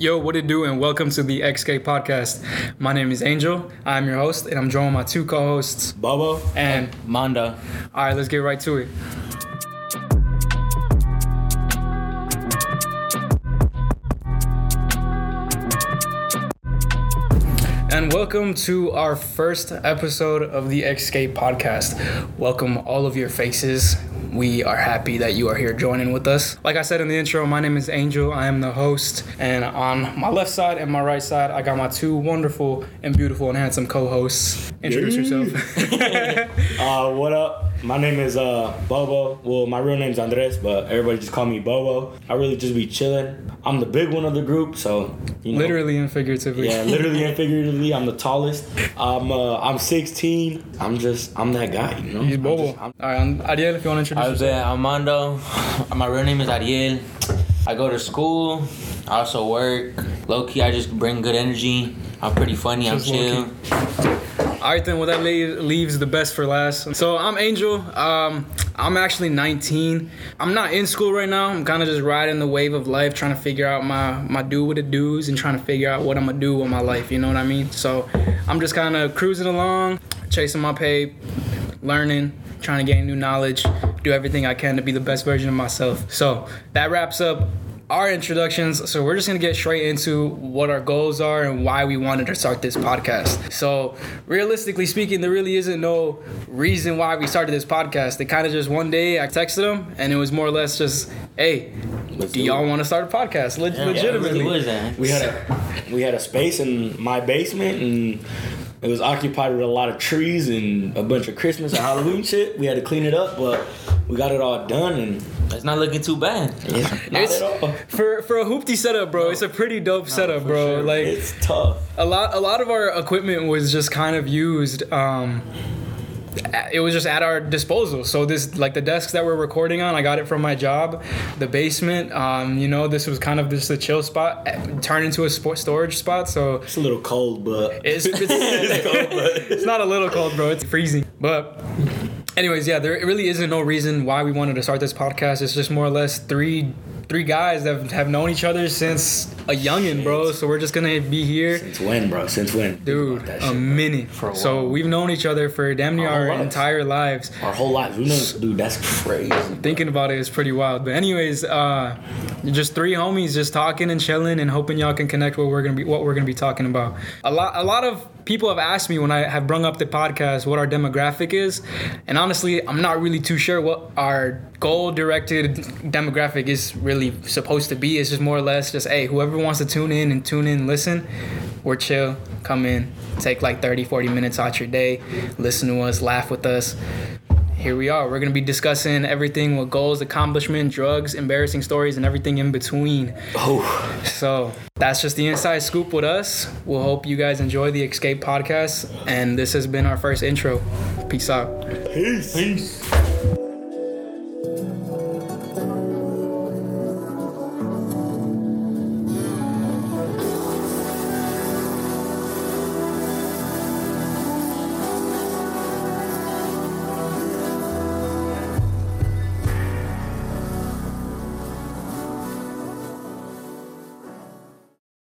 Yo, what it do, and welcome to the Xcape podcast. My name is Angel. I'm your host, and I'm joined by my two co-hosts, Bobo and Manda. all right, let's get right to it. And welcome to our first episode of the Xcape podcast. Welcome all of your faces. We are happy that you are here joining with us. Like I said in the intro, my name is Angel. I am the host. And on my left side and my right side, I got my two wonderful and beautiful and handsome co hosts. Introduce yourself. Uh, what up? My name is uh, Bobo. Well, my real name's Andres, but everybody just call me Bobo. I really just be chilling. I'm the big one of the group, so you know. Literally and figuratively. Yeah, literally and figuratively, I'm the tallest. I'm uh, I'm 16. I'm just I'm that guy, you know. He's I'm Bobo. just- I'm- All right, um, Ariel, if you want to introduce I was yourself. Armando. My real name is Ariel. I go to school. I also work. Low key, I just bring good energy. I'm pretty funny. I'm Just low chill. All right, then. Well, that leaves the best for last. So I'm Angel. Um, I'm actually 19. I'm not in school right now. I'm kind of just riding the wave of life, trying to figure out my my do with the do's and trying to figure out what I'm gonna do with my life. You know what I mean? So I'm just kind of cruising along, chasing my pay, learning, trying to gain new knowledge, do everything I can to be the best version of myself. So that wraps up our introductions. So we're just gonna get straight into what our goals are and why we wanted to start this podcast. So realistically speaking, there really isn't no reason why we started this podcast. It kind of just one day I texted him and it was more or less just, hey, Let's do do y'all want to start a podcast? Le- Yeah, legitimately. What is that? we had a we had a space in my basement and it was occupied with a lot of trees and a bunch of Christmas and Halloween shit. We had to clean it up, but we got it all done and It's not looking too bad. it's not It's- at all. For for a hoopty setup, bro, it's a pretty dope setup, bro. sure. Like It's tough. a lot a lot of our equipment was just kind of used um it was just at our disposal so this like the desks that we're recording on i got it from my job the basement um you know this was kind of just a chill spot eh, turned into a sport storage spot so It's a little cold, but it's, it's, it's not a little cold bro it's freezing but anyways yeah there really isn't no reason why we wanted to start this podcast. It's just more or less three three guys that have known each other since a youngin bro so we're just gonna be here Since when, bro? Since when? Dude, about a shit, bro. minute. a so while. we've known each other for damn near Our our, lives. entire lives. Our whole lives. We know, dude, that's crazy. Thinking about it is pretty wild. But anyways, uh, just three homies just talking and chilling and hoping y'all can connect what we're gonna be what we're gonna be talking about. A lot a lot of people have asked me when I have brung up the podcast what our demographic is, and honestly, I'm not really too sure what our goal directed demographic is really supposed to be. It's just more or less just hey, whoever wants to tune in and tune in, listen. We're chill. Come in, take like 30, 40 minutes out your day, listen to us, laugh with us here we are. We're gonna be discussing everything with goals, accomplishment, drugs, embarrassing stories, and everything in between. Oh, So that's just the inside scoop with us. We'll hope you guys enjoy the Xcape podcast, and this has been our first intro. Peace out. peace. Peace.